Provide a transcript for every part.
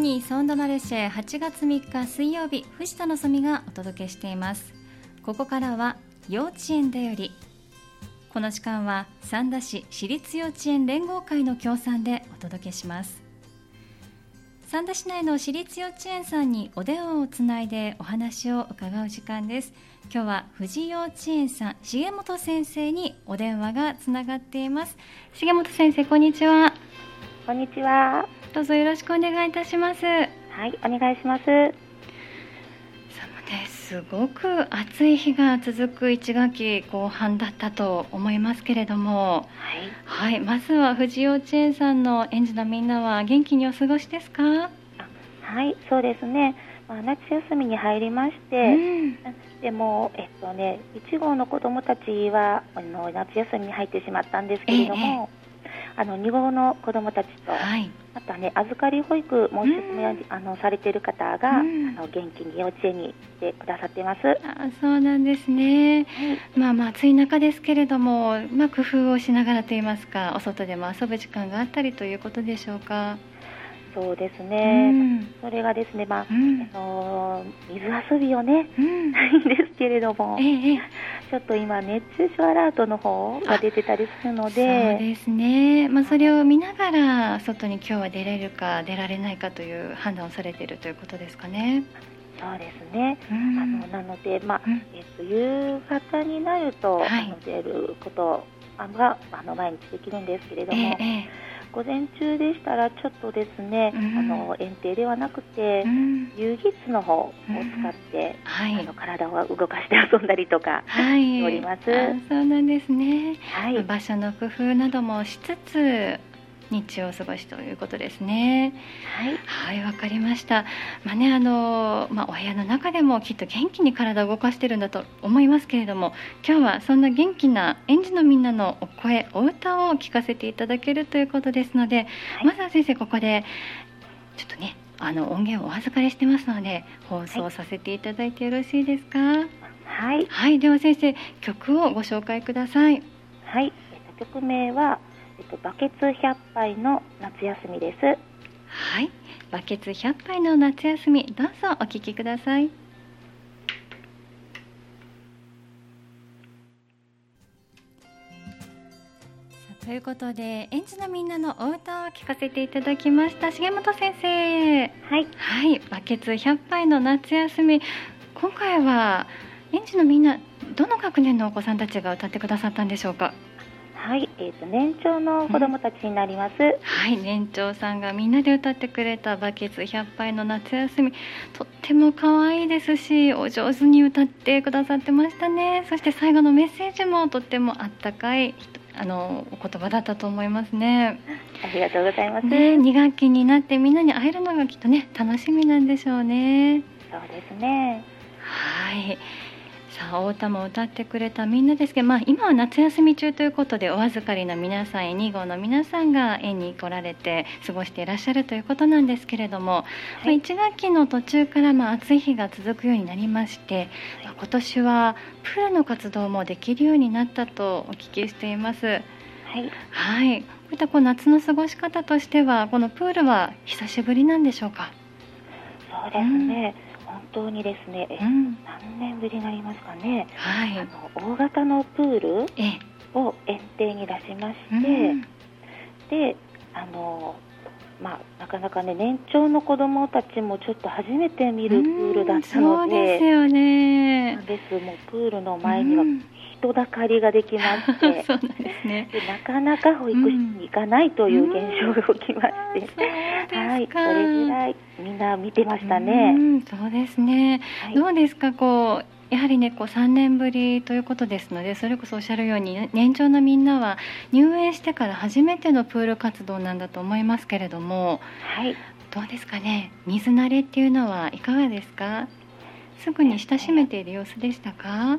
ニーソンドマルシェ8月3日水曜日藤田のぞみがお届けしています。ここからは幼稚園だより。この時間は三田市私立幼稚園連合会の協賛でお届けします。三田市内の私立幼稚園さんにお電話をつないでお話を伺う時間です。今日は富士幼稚園さん重本先生にお電話がつながっています。重本先生こんにちは。こんにちは。どうぞよろしくお願いいたします。はいお願いします。ねすごく暑い日が続く1学期後半だったと思いますけれども、はい、はい、まずは富士幼稚園さんの園児のみんなは元気にお過ごしですか？はいそうですね、まあ、夏休みに入りまして、うん、でも、えっとね、1号の子どもたちはあの夏休みに入ってしまったんですけれども、ええあの2号の子どもたちと、はい、あとはね預かり保育申し込み、うん、あのされている方が、うん、あの元気に幼稚園に来てくださってます。あそうなんですね、はい、まあまあ暑い中ですけれども、まあ、工夫をしながらといいますかお外でも遊ぶ時間があったりということでしょうか？そうですね、うん、それがですね、まあ、うん、あの水遊びをね、うん、いいですけれども、ええ、ちょっと今、熱中症アラートの方が出てたりするので、そうですね、まあ、それを見ながら、外に今日は出れるか、出られないかという判断をされているということですかね。そうですね、あのなので、まあえっと、夕方になると、はい、出ることがあの毎日できるんですけれども。ええ午前中でしたらちょっとですね、うん、あの園庭ではなくて、うん、遊戯室の方を使って、うんはい、あの体を動かして遊んだりとかしております。はい、そうなんですね。はい、場所の工夫などもしつつ日中を過ごしということですね。はい、はい、わかりました。まあね、あの、まあ、お部屋の中でもきっと元気に体を動かしてるんだと思いますけれども、今日はそんな元気な園児のみんなのお声、お歌を聞かせていただけるということですので、はい、まずは先生ここでちょっとね、あの音源をお預かりしてますので放送させていただいてよろしいですか？はい。はい、では先生曲をご紹介ください。はい。曲名はえっと、バケツ100杯の夏休みです。はい。バケツ100杯の夏休みどうぞお聞きください。ということで園児のみんなのお歌を聞かせていただきました。重本先生。はい。はい。バケツ100杯の夏休み。今回は園児のみんなどの学年のお子さんたちが歌ってくださったんでしょうか？はい、えっ、ー、と年長の子供たちになります、うん、はい、年長さんがみんなで歌ってくれたバケツ100杯の夏休み、とっても可愛いですし、お上手に歌ってくださってましたね。そして最後のメッセージもとってもあったかいあのお言葉だったと思いますね。ありがとうございます。ね、2学期になってみんなに会えるのがきっとね楽しみなんでしょうね。そうですね。はい。さあお歌も歌ってくれたみんなですけど、まあ、今は夏休み中ということでお預かりの皆さん2号の皆さんが園に来られて過ごしていらっしゃるということなんですけれども、はい、1学期の途中からまあ暑い日が続くようになりまして、はい、今年はプールの活動もできるようになったとお聞きしています。はい、はい、こういったこう夏の過ごし方としてはこのプールは久しぶりなんでしょうか？そうですね、うん。本当にですね、うん、何年ぶりになりますかね、はい、あの大型のプールを園庭に出しまして、うん、であのまあ、なかなかね年長の子供たちもちょっと初めて見るプールだったので、そうですよね。です。もうプールの前には人だかりができまして、そうなんですね、でなかなか保育室に行かないという現象が起きまして、はい、それぐらいみんな見てましたね。そうですね、はい、どうですかこうやはりねこう3年ぶりということですのでそれこそおっしゃるように年長のみんなは入園してから初めてのプール活動なんだと思いますけれども、はい、どうですかね？水慣れっていうのはいかがですか？すぐに親しめている様子でしたか？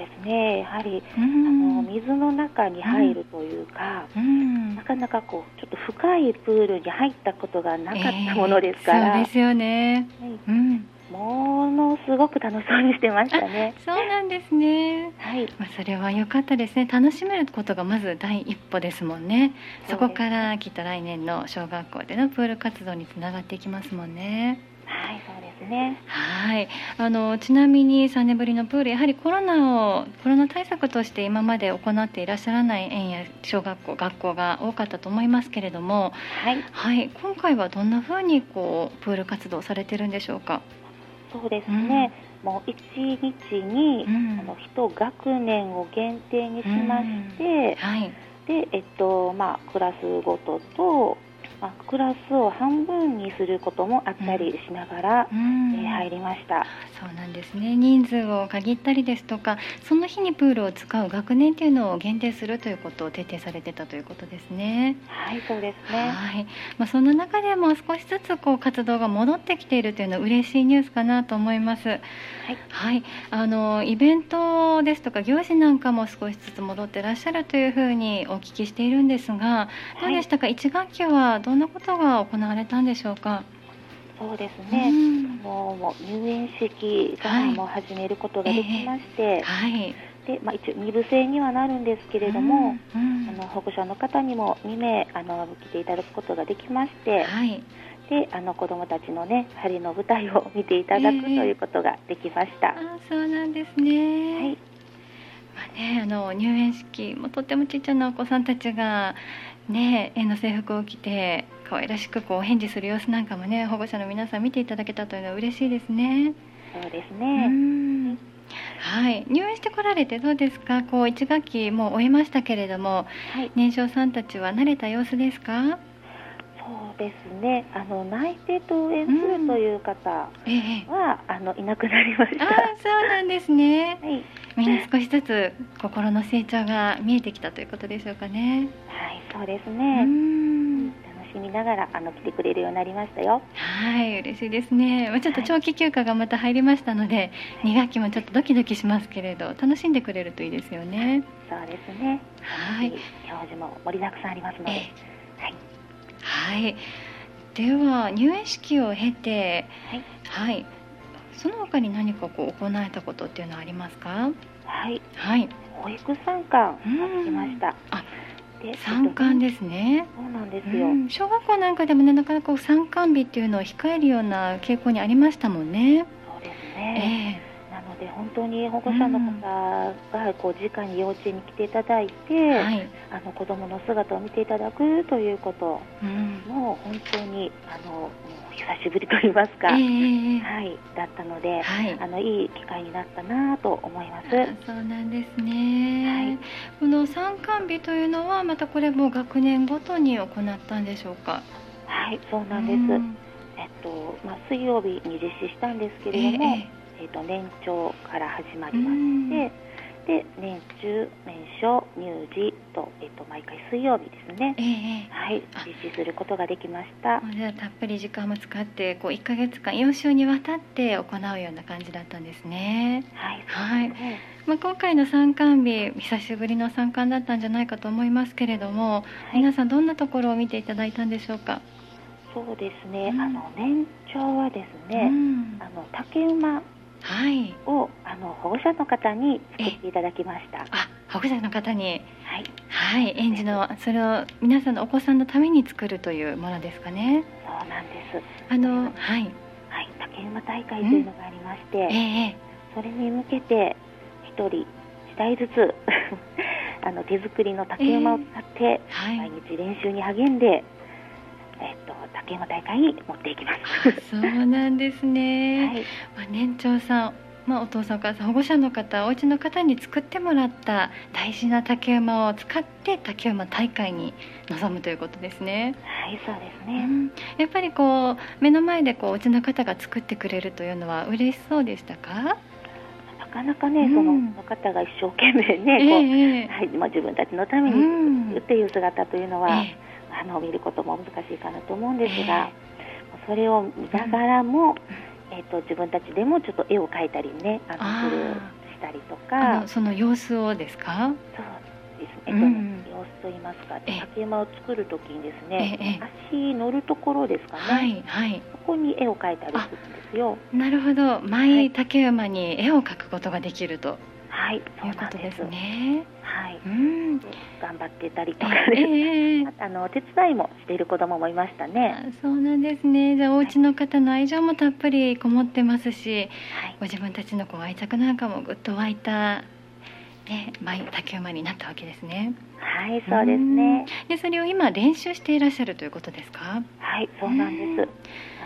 ですねやはり、うん、あの水の中に入るというか、うん、なかなかこうちょっと深いプールに入ったことがなかったものですから、えー、そうですよね、はい、うん、ものすごく楽しそうにしてましたね。そうなんですね。はい。まあそれは良かったですね。楽しめることがまず第一歩ですもんね。そこからきっと来年の小学校でのプール活動につながっていきますもんね。はい、そうですね。はい。あのちなみに3年ぶりのプールやはりコロナをコロナ対策として今まで行っていらっしゃらない園や小学校学校が多かったと思いますけれども、はい。はい。今回はどんな風にこうプール活動されてるんでしょうか？そうですね。うん、もう一日に、うん、あの一学年を限定にしまして、うん、はい。で、えっとまあクラスごととまあ、クラスを半分にすることもあったりしながら、うん、えー、入りました。そうなんですね。人数を限ったりですとかその日にプールを使う学年というのを限定するということを徹底されてたということですね。はいそうですね。はい、まあ、そんな中でも少しずつこう活動が戻ってきているというのは嬉しいニュースかなと思います。はい、はい、あのイベントですとか行事なんかも少しずつ戻ってらっしゃるというふうにお聞きしているんですがどうでしたか、はい、1学期はどんなことが行われたんでしょうか？そうですね。うん、もう入園式がもう始めることができまして、はいえーはい、でまあ、一応二部制にはなるんですけれども、うんうん、あの保護者の方にも2名あの来ていただくことができまして、はい、であの子どもたちのね針の舞台を見ていただく、えー、ということができました。あそうなんですね。はい。まあねあの入園式もとってもちっちゃなお子さんたちがね園の制服を着て可愛らしくこうお返事する様子なんかもね保護者の皆さん見ていただけたというのは嬉しいですね。そうですね。はい、入園してこられてどうですか？こう一学期もう終えましたけれども、はい、年少さんたちは慣れた様子ですか？そうですね。あの内定登園するという方は、うんええ、あのいなくなりました。あ、そうなんですね。はい。みんな少しずつ心の成長が見えてきたということでしょうかね。はい、そうですね。楽しみながらあの来てくれるようになりましたよ。はい、嬉しいですね。まあ、ちょっと長期休暇がまた入りましたので、はい、2学期もちょっとドキドキしますけれど、楽しんでくれるといいですよね。そうですね。はい。表示も盛りだくさんありますので。はい。はい。では入園式を経て、はい。はいその他に何かこう行えたことっていうのはありますか？はい。はい。保育参観しました。あで参観ですね。そうなんですよ。小学校なんかでもねなかなか参観日っていうのを控えるような傾向にありましたもんね。そうですね、えーで本当に保護者の方がこう直に幼稚園に来ていただいて、はい、あの子どもの姿を見ていただくということも本当にあの久しぶりと言いますか、えー、はい、だったので、はい、あのいい機会になったなと思います。そうなんですね、はい、この参観日というのはまたこれも学年ごとに行ったんでしょうか？はい、そうなんです。えっとまあ水曜日に実施したんですけれども。えーえーと、年長から始まりまして、で年中年少乳児と,、えーと、毎回水曜日ですね、えー、はい実施することができました。じゃあたっぷり時間も使ってこう1か月間4週にわたって行うような感じだったんですね。はい、はい、まあ、今回の参観日久しぶりの参観だったんじゃないかと思いますけれども、はい、皆さんどんなところを見ていただいたんでしょうか？そうですね、うん、あの年長はですね、うん、あの竹馬はい、をあの保護者の方に作っていただきました。あ、保護者の方に。はい。はい、園児のそれを皆さんのお子さんのために作るというものですかね。そうなんです。あのはい。はい、竹馬大会というのがありまして、ええそれに向けて一人一台ずつ あの手作りの竹馬を使って、毎日練習に励んで。えっと、竹馬大会に持っていきます。そうなんですね。はい、まあ、年長さん、まあ、お父さんお母さん保護者の方お家の方に作ってもらった大事な竹馬を使って竹馬大会に臨むということですね。はいそうですね、うん、やっぱりこう目の前でこうお家の方が作ってくれるというのは嬉しそうでしたか？なかなかね、うん、そのの方が一生懸命ね、えー、こうはいまあ、自分たちのためにっていう姿というのは、えーあの見ることも難しいかなと思うんですが、えー、それを見ながらも、うん、えーと、自分たちでもちょっと絵を描いたりねあのするしたりとか。その様子をですか？そうですね、うん、様様子といいますか竹馬を作るときにですね、足乗るところですかね、はいはい、そこに絵を描いたりするんですよ。なるほど。前竹馬に絵を描くことができると。はい、そういうことですね。はい、うん、頑張ってたりとかね、えー、あの手伝いもしている子供もいましたね。そうなんですね。じゃあお家の方の愛情もたっぷりこもってますし、はい、ご自分たちのこう愛着なんかもぐっと湧いたね、舞竹馬になったわけですね。はい、そうですね。で、それを今練習していらっしゃるということですか？はい、そうなんです。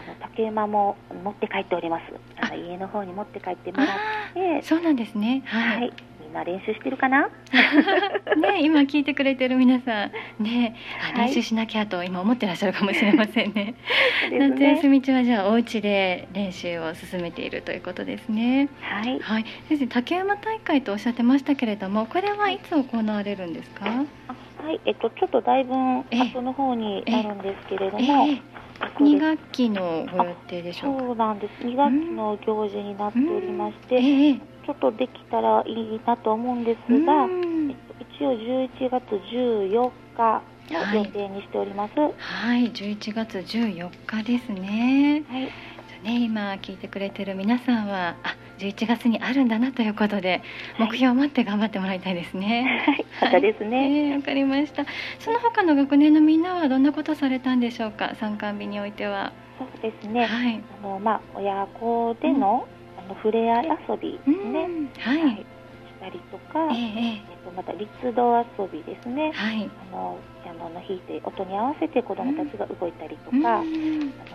あの竹馬も持って帰っております。あ。の家の方に持って帰ってもらって、そうなんですね。はい、はい。な練習してるかな？ね今聞いてくれてる皆さん。ね、練習しなきゃと今思ってらっしゃるかもしれませんね。ね、夏休み中はじゃあお家で練習を進めているということですね。はい、はい、先生竹馬大会とおっしゃってましたけれどもこれはいつ行われるんですか？はい、えっと、ちょっとだいぶ後の方になるんですけれども、2学期のご予定でしょうそうなんです。2学期の行事になっておりまして、ええ、ちょっとできたらいいなと思うんですが、えっと、一応11月14日の予定にしております。はい、はい、11月14日ですね。はい。ね、今聞いてくれてる皆さんはあ11月にあるんだなということで、目標を持って頑張ってもらいたいですね。はい、そうですね。わ、はい、かりました。その他の学年のみんなはどんなことされたんでしょうか、参観日においては。そうですね。はい。あのまあ親子での、あの触れ合い遊びですね、はい、はい、したりとか、えー、えっと、また立道遊びですね、はい、あのピアノの弾いて音に合わせて子どもたちが動いたりとか、うん、あの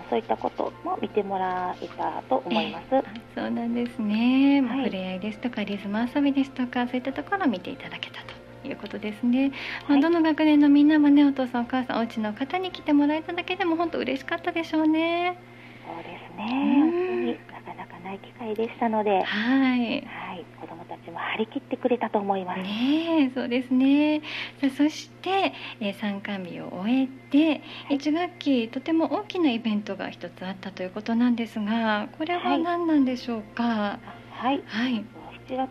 そういったことも見てもらえたと思います、えー、そうなんですね、はい、触れ合いですとかリズム遊びですとかそういったところを見ていただけたと。いうことですね、まあ、どの学年のみんなもねお父さんお母さんお家の方に来てもらえただけでも本当嬉しかったでしょうね。そうですね、なかなかない機会でしたので、はい、はい、子どもたちも張り切ってくれたと思います。ね、そうですね。さあそして、えー、参観日を終えて、はい、1学期とても大きなイベントが一つあったということなんですが、これは何なんでしょうか？はい、はい、7月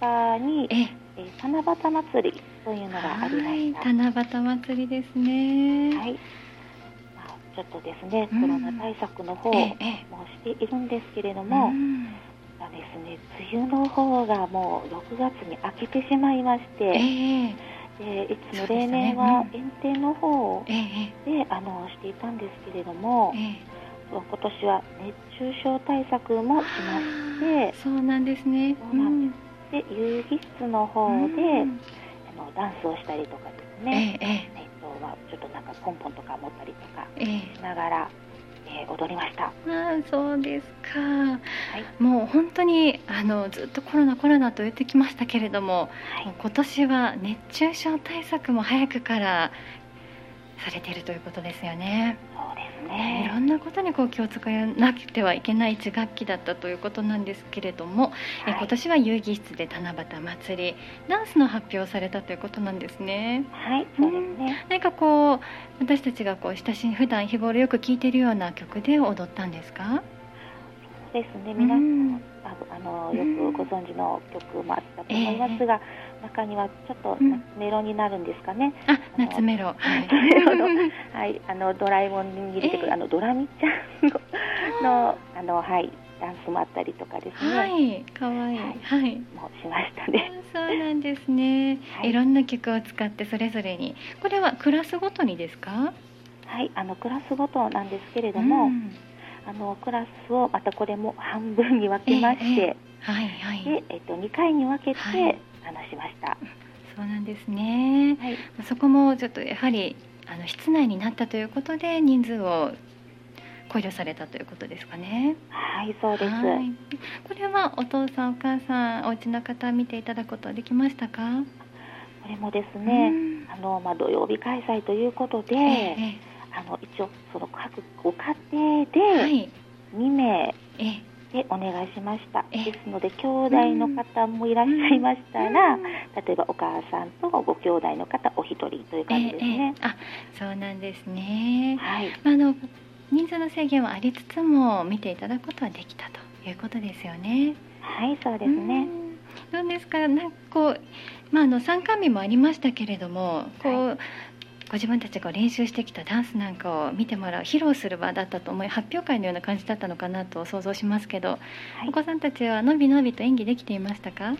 2日に。ええー、七夕祭りというのがありました。七夕祭りですね。はい。ちょっとですね、コロナ対策の方もしているんですけれども、がですね、梅雨の方がもう6月に明けてしまいまして、でいつも例年は炎天の方で、あのしていたんですけれども、今年は熱中症対策もしましてそうなんですね。そうなんです。で遊戯室の方で、あのダンスをしたりとかですね、ええはちょっとなんかポンポンとか持ったりとかしながら、えー、踊りました。あそうですか、はい、もう本当にあのずっとコロナコロナと言ってきましたけれども、はい、今年は熱中症対策も早くからされているということですよね。そうですね。いろんなことにこう気を使わなくてはいけない1学期だったということなんですけれども、はい、今年は遊戯室で七夕祭りダンスの発表をされたということなんですね。はい、そうですね。何かこう私たちがこう親しい普段日頃よく聴いているような曲で踊ったんですか？そうですね。皆さん、ああのよくご存知の曲もあったと思いますが。えー中にはちょっと夏メロになるんですかね。あ、夏メロ。はい。はい、あのドラえもんに出てくる、あのドラミちゃんのあのはいダンスもあったりとかですね。はい、可愛いい。はい。もうしましたね。そうなんですね。いろんな曲を使ってそれぞれに、これはクラスごとにですか？はい、あのクラスごとなんですけれども。あのクラスをまたこれも半分に分けまして、はいはい、でえっと2回に分けて、話しました。そうなんですね。はい、そこもちょっとやはりあの室内になったということで人数を考慮されたということですかね。はい、そうです。これはお父さんお母さんお家の方見ていただくことはできましたか？これもですね、あのまあ土曜日開催ということで、ええ、あの一応その各ご家庭で2名、えでお願いしました。ですので兄弟の方もいらっしゃいましたら、例えばお母さんとご兄弟の方お一人という感じですね、えー、あそうなんですね。はい。あの人数の制限はありつつも見ていただくことはできたということですよね。はいそうですね。どうですかなんかこう、まあ、あの参観日もありましたけれどもこう、はいご自分たちが練習してきたダンスなんかを見てもらう披露する場だったと思い発表会のような感じだったのかなと想像しますけど、はい、お子さんたちはのびのびと演技できていましたか？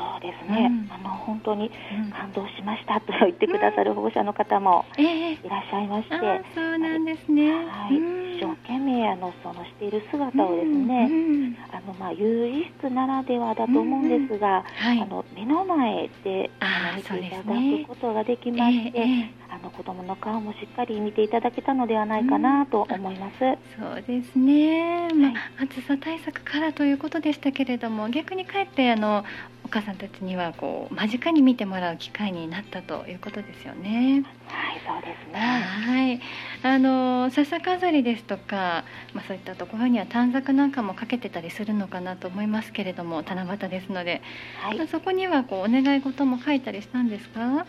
そうですね、うん、あの本当に感動しましたと言ってくださる保護者の方もいらっしゃいまして、うんえー、そうなんですね、はい、一生懸命あのそのしている姿をですね、あのまあ有意室ならではだと思うんですが、はい、あの目の前であの見ていただくことができまして、ねえー、あの子供の顔もしっかり見ていただけたのではないかなと思います。そうですね、まあ、暑さ対策からということでしたけれども逆にかえってあのお母さんたちにはこう間近に見てもらう機会になったということですよね。はい、そうですね。はい、あの笹飾りですとか、まあそういったところには短冊なんかもかけてたりするのかなと思いますけれども、七夕ですので、はい、そこにはこうお願い事も書いたりしたんですか？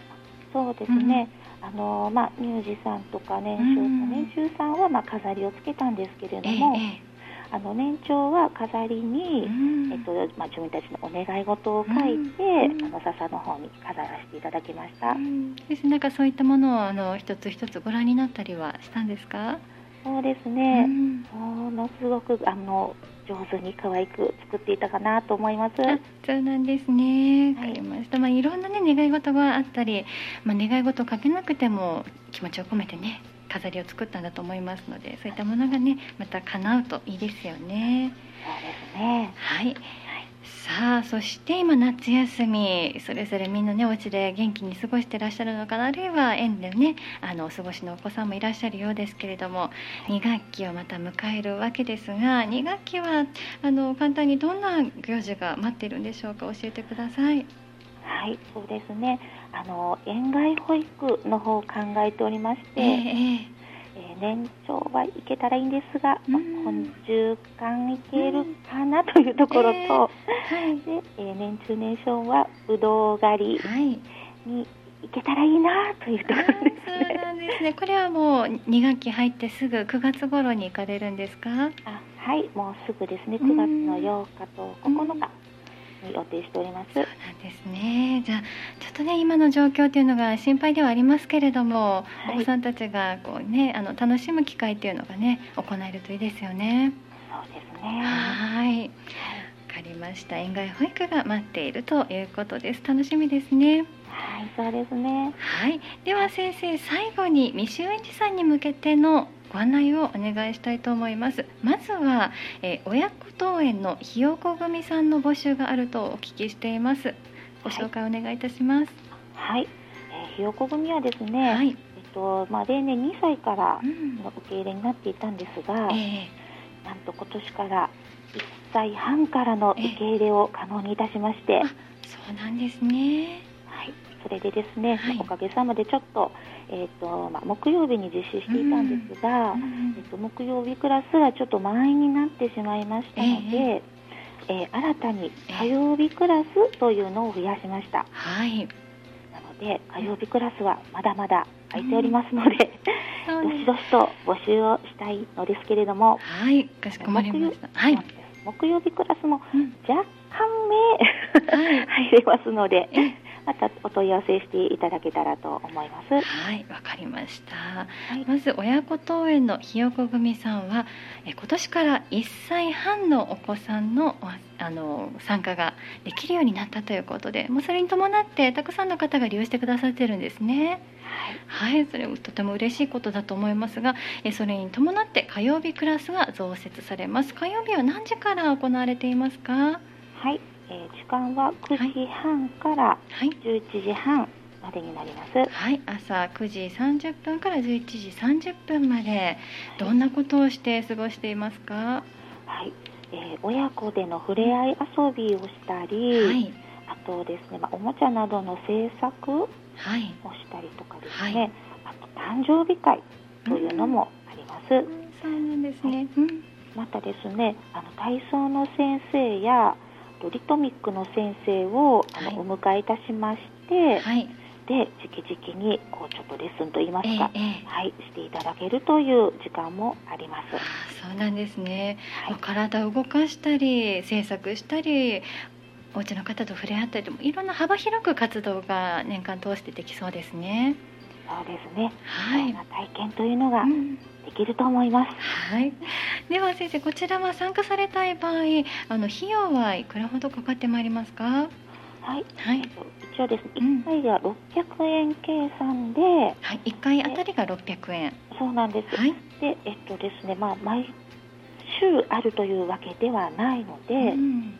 そうですね。うん、あのまあ乳児さんとか年少さん、年中さんはまあ飾りをつけたんですけれども。ええあの年長は飾りに、えっとまあ、自分たちのお願い事を書いて、あの笹の方に飾らせていただきました。ですなんかそういったものをあの一つ一つご覧になったりはしたんですか？そうですね。ものすごくあの上手に可愛く作っていたかなと思います。そうなんですね。わかりました。はい、まあいろんなね願い事があったり、まあ願い事をかけなくても気持ちを込めてね飾りを作ったんだと思いますのでそういったものがねまた叶うといいですよね。そうですねはいさあそして今夏休みそれぞれみんなねお家で元気に過ごしてらっしゃるのかなあるいは園でねあのお過ごしのお子さんもいらっしゃるようですけれども2学期をまた迎えるわけですが2学期はあの簡単にどんな行事が待っているんでしょうか教えてください。はいそうですねあの園外保育の方を考えておりまして、えー、えー、年長はいけたらいいんですが、まあ、昆虫館いけるかなというところと、えー、はい、でえー、年中年少はぶどう狩りに行けたらいいなというところですね。そうなんですね。これはもう2学期入ってすぐ9月頃に行かれるんですか？あはいもうすぐですね9月の8日と9日。に予定しております。そうですね。じゃあちょっとね今の状況というのが心配ではありますけれども、はい、お子さんたちがこうねあの楽しむ機会っていうのがね行えるといいですよね。そうですね。はい。わかりました。園外保育が待っているということです。楽しみですね。はい、そうですね。はい。では先生最後に未就園児さんに向けてのご案内をお願いしたいと思います。まずは、えー、親子登園のひよこ組さんの募集があるとお聞きしています。ご紹介お願いいたします。はい、えー、ひよこ組はですね、はい、えっとまあ例年2歳からの受け入れになっていたんですが、うん、え。ー、なんと今年から1歳半からの受け入れを可能にいたしまして、そうなんですね。はい。それでですね、はい、おかげさまでちょっとえーとまあ、木曜日に実施していたんですが、うん、えーと、木曜日クラスはちょっと満員になってしまいましたので、えー、えー、新たに火曜日クラスというのを増やしました。はい、なので火曜日クラスはまだまだ空いておりますので、うん、どしどしと募集をしたいのですけれども、はい、かしこまりました。はい、木曜日クラスも若干目、はい、入れますので。またお問い合わせしていただけたらと思います。はい、わかりました。はい、まず親子登園のひよこ組さんはえ今年から1歳半のお子さんのあの参加ができるようになったということで、もうそれに伴ってたくさんの方が利用してくださってるんですね。はい、はい、それとても嬉しいことだと思いますが、えそれに伴って火曜日クラスが増設されます。火曜日は何時から行われていますか？はい、えー、時間は9時半から11時半までになります。はい、はい、朝9時30分から11時30分までどんなことをして過ごしていますか？はい、えー、親子での触れ合い遊びをしたり、はい、あとですね、まあ、おもちゃなどの制作をしたりとかですね、はい、あと誕生日会というのもあります。うん、そうなんですね。うん、またですね、あの体操の先生やとリトミックの先生をあの、はい、お迎えいたしまして、はい、で直々にこうちょっとレッスンといいますか、えー、はい、していただけるという時間もあります。そうなんですね、はい、体を動かしたり制作したりお家の方と触れ合ったりともいろんな幅広く活動が年間通してできそうですね。そうですね。はい。体験というのができると思います。はい。では先生こちらは参加されたい場合、あの費用はいくらほどかかってまいりますか？はい。はい。一応ですね、一回では六百円計算で、はい、一回あたりが六百円。そうなんです。はい。で、えっとですね、まあ毎週あるというわけではないので。うん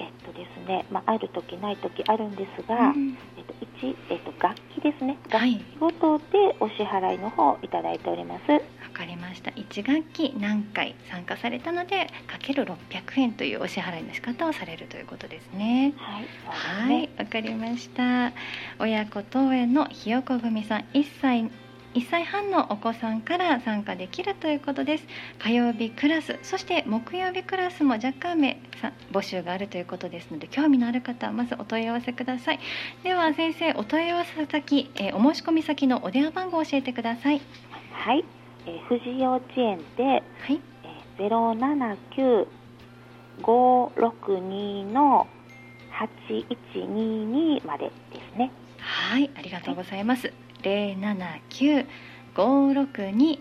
えっとですね、まあ、ある時ない時あるんですが、うん、えっと一えっと楽器ですね、楽器ごとでお支払いの方いただいております。わ、かりました。一楽器何回参加されたのでかける六百円というお支払いの仕方をされるということですね。はい、はい、わ、かりました。親子登園のひよこ組さん一歳1歳半のお子さんから参加できるということです。火曜日クラスそして木曜日クラスも若干目募集があるということですので興味のある方はまずお問い合わせください。では先生お問い合わせ先、えー、お申し込み先のお電話番号を教えてください。はい、えー、富士幼稚園で、はい。えー、079-562の8122までですね。はいありがとうございます、はい零七九五六二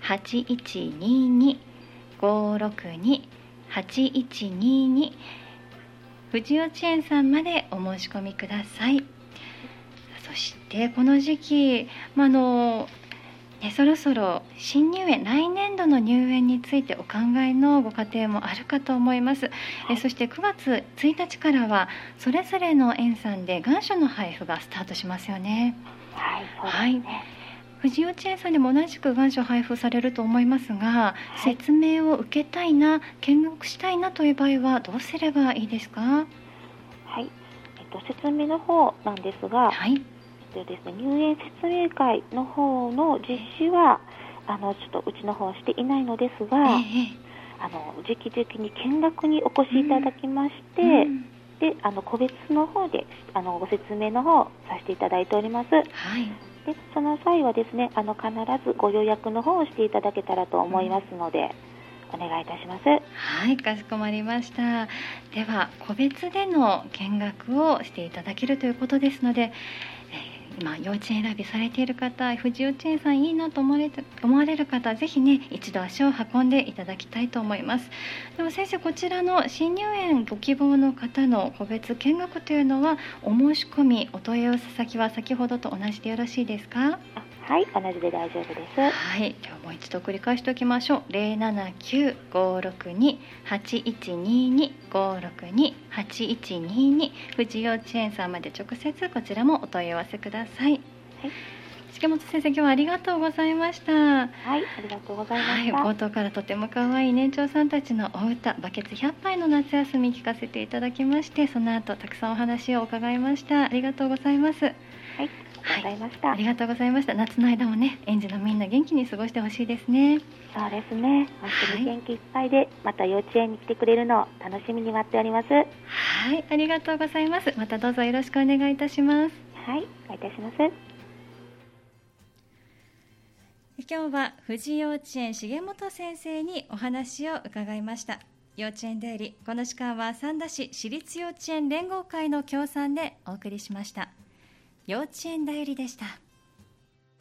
八一二二五六二八一二二。富士幼稚園さんまでお申し込みください。そしてこの時期、まあのね、そろそろ新入園来年度の入園についてお考えのご家庭もあるかと思います、えそして9月1日からはそれぞれの園さんで願書の配布がスタートしますよね。はい、はい、富士幼稚園さんでも同じく願書配布されると思いますが、はい、説明を受けたいな見学したいなという場合はどうすればいいですか？はい、えっと、説明の方なんですが、はいとですね、入園説明会の方の実施はあのちょっとうちの方はしていないのですが、えあの直々に見学にお越しいただきまして、うん。うんであの個別の方であのご説明の方させていただいております。はい。でその際はですねあの必ずご予約の方をしていただけたらと思いますので、うん、お願いいたします。はいかしこまりました。では個別での見学をしていただけるということですので、今幼稚園選びされている方富士幼稚園さんいいなと思われ思われる方ぜひね一度足を運んでいただきたいと思います。でも先生こちらの新入園ご希望の方の個別見学というのはお申し込みお問い合わせ先は先ほどと同じでよろしいですか？はい同じで大丈夫です。はいではもう一度繰り返しておきましょう。零七九五六二八一二二。五六二八一二二。富士幼稚園さんまで直接こちらもお問い合わせください。はい。重本先生今日はありがとうございました。はいありがとうございました、はい、冒頭からとても可愛い年長さんたちのお歌バケツ100杯の夏休み聞かせていただきましてその後たくさんお話を伺いました。ありがとうございます。はいございました、はい、ありがとうございました。夏の間もね園児のみんな元気に過ごしてほしいですね。そうですね。本当に元気いっぱいで、はい、また幼稚園に来てくれるのを楽しみに待っております。はい。ありがとうございます。またどうぞよろしくお願いいたします。はい。お願いいたします。今日は富士幼稚園重本先生にお話を伺いました。幼稚園代理この時間は三田市私立幼稚園連合会の協賛でお送りしました幼稚園だよりでした。